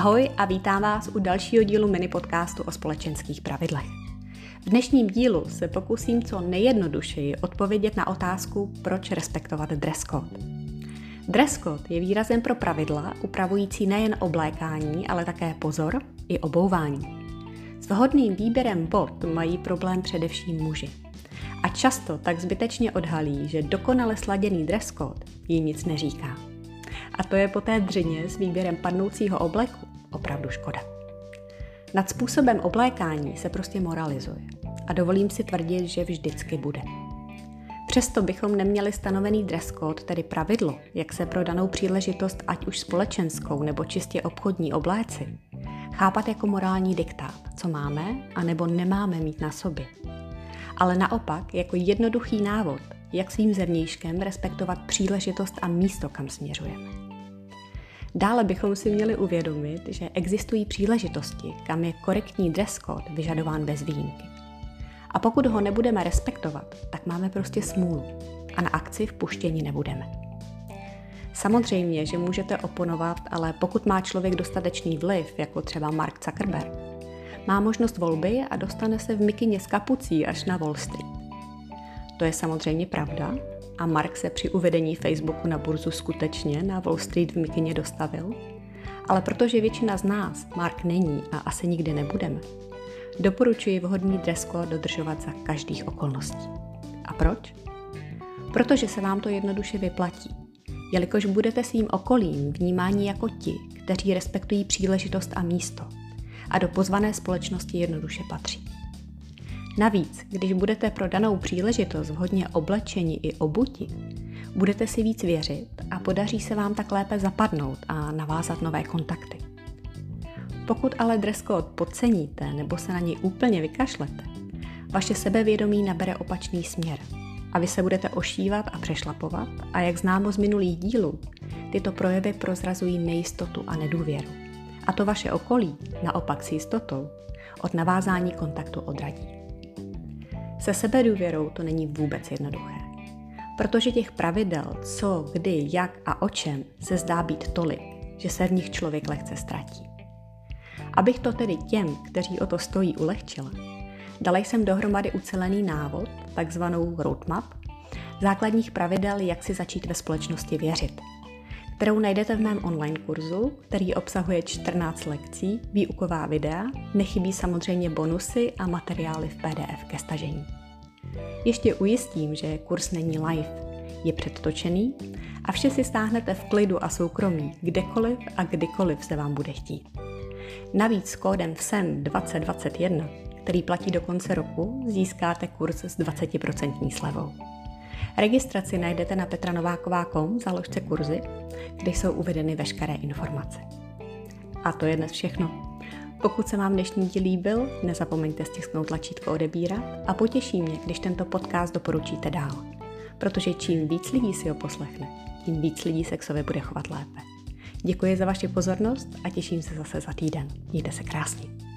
Ahoj a vítám vás u dalšího dílu mini podcastu o společenských pravidlech. V dnešním dílu se pokusím co nejjednodušeji odpovědět na otázku, proč respektovat dress code. Dress code je výrazem pro pravidla upravující nejen oblékání, ale také pozor i obouvání. S vhodným výběrem bot mají problém především muži. A často tak zbytečně odhalí, že dokonale sladěný dress code jim nic neříká. A to je po té dřině s výběrem padnoucího obleku opravdu škoda. Nad způsobem oblékání se prostě moralizuje a dovolím si tvrdit, že vždycky bude. Přesto bychom neměli stanovený dress code, tedy pravidlo, jak se pro danou příležitost, ať už společenskou nebo čistě obchodní obléci, chápat jako morální diktát, co máme a nebo nemáme mít na sobě. Ale naopak jako jednoduchý návod, jak svým zevnějškem respektovat příležitost a místo, kam směřujeme. Dále bychom si měli uvědomit, že existují příležitosti, kam je korektní dress code vyžadován bez výjimky. A pokud ho nebudeme respektovat, tak máme prostě smůlu a na akci vpuštěni nebudeme. Samozřejmě, že můžete oponovat, ale pokud má člověk dostatečný vliv, jako třeba Mark Zuckerberg, má možnost volby a dostane se v mikině s kapucí až na Wall Street. To je samozřejmě pravda a Mark se při uvedení Facebooku na burzu skutečně na Wall Street v mikině dostavil, ale protože většina z nás Mark není a asi nikdy nebudeme, doporučuji vhodný dress code dodržovat za každých okolností. A proč? Protože se vám to jednoduše vyplatí, jelikož budete svým okolím vnímání jako ti, kteří respektují příležitost a místo a do pozvané společnosti jednoduše patří. Navíc, když budete pro danou příležitost vhodně oblečeni i obuti, budete si víc věřit a podaří se vám tak lépe zapadnout a navázat nové kontakty. Pokud ale dress code podceníte nebo se na něj úplně vykašlete, vaše sebevědomí nabere opačný směr a vy se budete ošívat a přešlapovat a jak známo z minulých dílů, tyto projevy prozrazují nejistotu a nedůvěru. A to vaše okolí, naopak s jistotou, od navázání kontaktu odradí. Se sebedůvěrou to není vůbec jednoduché. Protože těch pravidel, co, kdy, jak a o čem, se zdá být tolik, že se v nich člověk lehce ztratí. Abych to tedy těm, kteří o to stojí, ulehčila, dala jsem dohromady ucelený návod, takzvanou roadmap, základních pravidel, jak si začít ve společnosti věřit, kterou najdete v mém online kurzu, který obsahuje 14 lekcí, výuková videa, nechybí samozřejmě bonusy a materiály v PDF ke stažení. Ještě ujistím, že kurz není live, je předtočený a vše si stáhnete v klidu a soukromí, kdekoliv a kdykoliv se vám bude chtít. Navíc s kódem VSEM 2021, který platí do konce roku, získáte kurz s 20% slevou. Registraci najdete na petranováková.com založce kurzy, kde jsou uvedeny veškeré informace. A to je dnes všechno. Pokud se vám dnešní díl líbil, nezapomeňte stisknout tlačítko odebírat a potěší mě, když tento podcast doporučíte dál. Protože čím víc lidí si ho poslechne, tím víc lidí se k sobě bude chovat lépe. Děkuji za vaši pozornost a těším se zase za týden. Mějte se krásně.